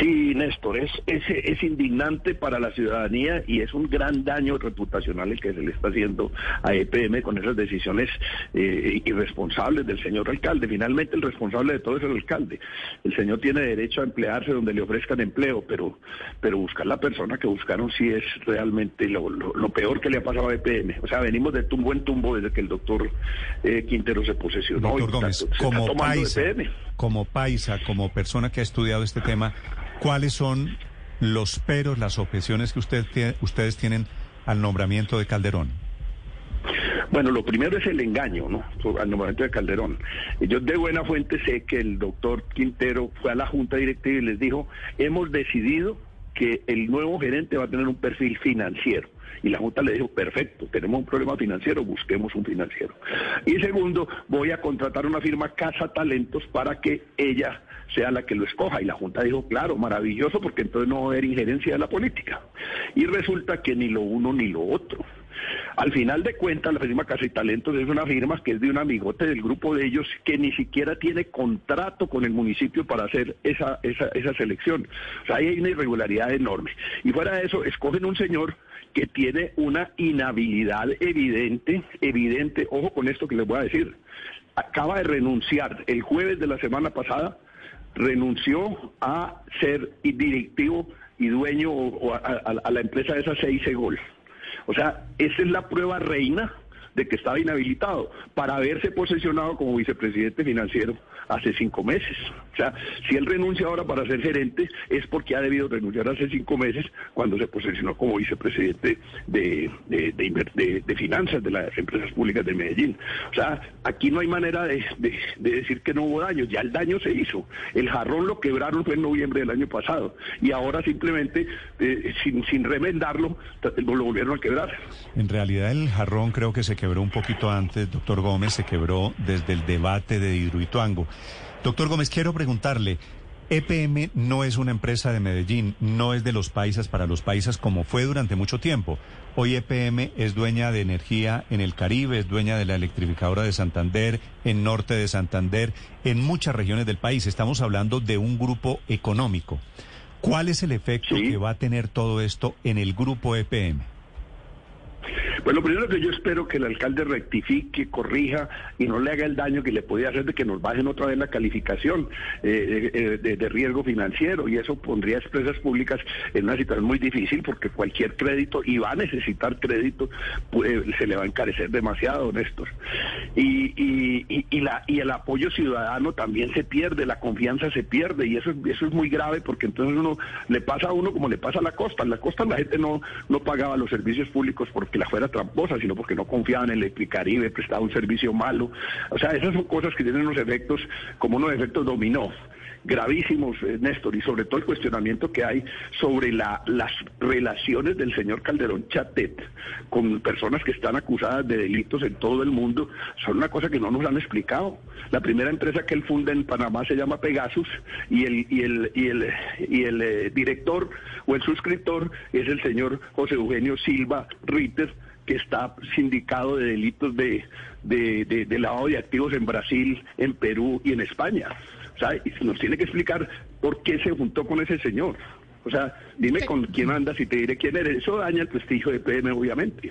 Sí, Néstor, es, es, es, indignante para la ciudadanía y es un gran daño reputacional el que se le está haciendo a EPM con esas decisiones eh, irresponsables del señor alcalde. Finalmente el responsable de todo es el alcalde. El señor tiene derecho a emplearse donde le ofrezcan empleo, pero, pero buscar la persona que buscaron sí es realmente lo, lo, peor que le ha pasado a EPM. O sea, venimos de tumbo en tumbo desde que el doctor eh, Quintero se posesionó. Doctor Gómez, como paisa, como paisa, como persona que ha estudiado este tema, ¿Cuáles son los peros, las objeciones que usted, ustedes tienen al nombramiento de Calderón? Bueno, lo primero es el engaño, ¿no? Al nombramiento de Calderón. Yo de buena fuente sé que el doctor Quintero fue a la Junta Directiva y les dijo, hemos decidido que el nuevo gerente va a tener un perfil financiero. Y la Junta le dijo, perfecto, tenemos un problema financiero, busquemos un financiero. Y segundo, voy a contratar una firma Casa Talentos para que ella sea la que lo escoja. Y la Junta dijo, claro, maravilloso, porque entonces no va a haber injerencia de la política. Y resulta que ni lo uno ni lo otro. Al final de cuentas, la firma Casa y Talentos es una firma que es de un amigote del grupo de ellos que ni siquiera tiene contrato con el municipio para hacer esa, esa, esa selección. O sea, hay una irregularidad enorme. Y fuera de eso, escogen un señor que tiene una inhabilidad evidente, evidente, ojo con esto que les voy a decir, acaba de renunciar el jueves de la semana pasada, renunció a ser directivo y dueño a, la empresa de esa seis Gol. O sea, esa es la prueba reina de que estaba inhabilitado para haberse posesionado como vicepresidente financiero hace cinco meses. O sea, si él renuncia ahora para ser gerente es porque ha debido renunciar hace cinco meses cuando se posesionó como vicepresidente de, de, finanzas de las empresas públicas de Medellín. O sea, aquí no hay manera de, decir que no hubo daño, ya el daño se hizo. El jarrón lo quebraron fue en noviembre del año pasado y ahora simplemente eh, sin, sin remendarlo lo volvieron a quebrar. En realidad el jarrón creo que se quebró un poquito antes, doctor Gómez, se quebró desde el debate de Hidroituango. Doctor Gómez, quiero preguntarle, EPM no es una empresa de Medellín, no es de los países para los países como fue durante mucho tiempo. Hoy EPM es dueña de energía en el Caribe, es dueña de la electrificadora de Santander, en norte de Santander, en muchas regiones del país. Estamos hablando de un grupo económico. ¿Cuál es el efecto que va a tener todo esto en el grupo EPM? Pues lo primero que yo espero que el alcalde rectifique, corrija y no le haga el daño que le podía hacer de que nos bajen otra vez la calificación eh, de, riesgo financiero y eso pondría a empresas públicas en una situación muy difícil porque cualquier crédito y va a necesitar crédito pues, se le va a encarecer demasiado, Néstor. Y, y, y, la, y el apoyo ciudadano también se pierde, la confianza se pierde y eso, eso es muy grave porque entonces uno le pasa a uno como le pasa a la costa. En la costa la gente no, no pagaba los servicios públicos porque la fuera tramposa, sino porque no confiaban en el Caribe, prestaba un servicio malo. O sea, esas son cosas que tienen unos efectos como unos efectos dominó gravísimos, eh, Néstor, y sobre todo el cuestionamiento que hay sobre la, las relaciones del señor Calderón Chatet con personas que están acusadas de delitos en todo el mundo, son una cosa que no nos han explicado. La primera empresa que él funda en Panamá se llama Pegasus y el eh, director o el suscriptor es el señor José Eugenio Silva Ritter que está sindicado de delitos de, de, lavado de activos en Brasil, en Perú y en España. O sea, y nos tiene que explicar por qué se juntó con ese señor. O sea, dime con quién andas y te diré quién eres. Eso daña el prestigio de PM, obviamente.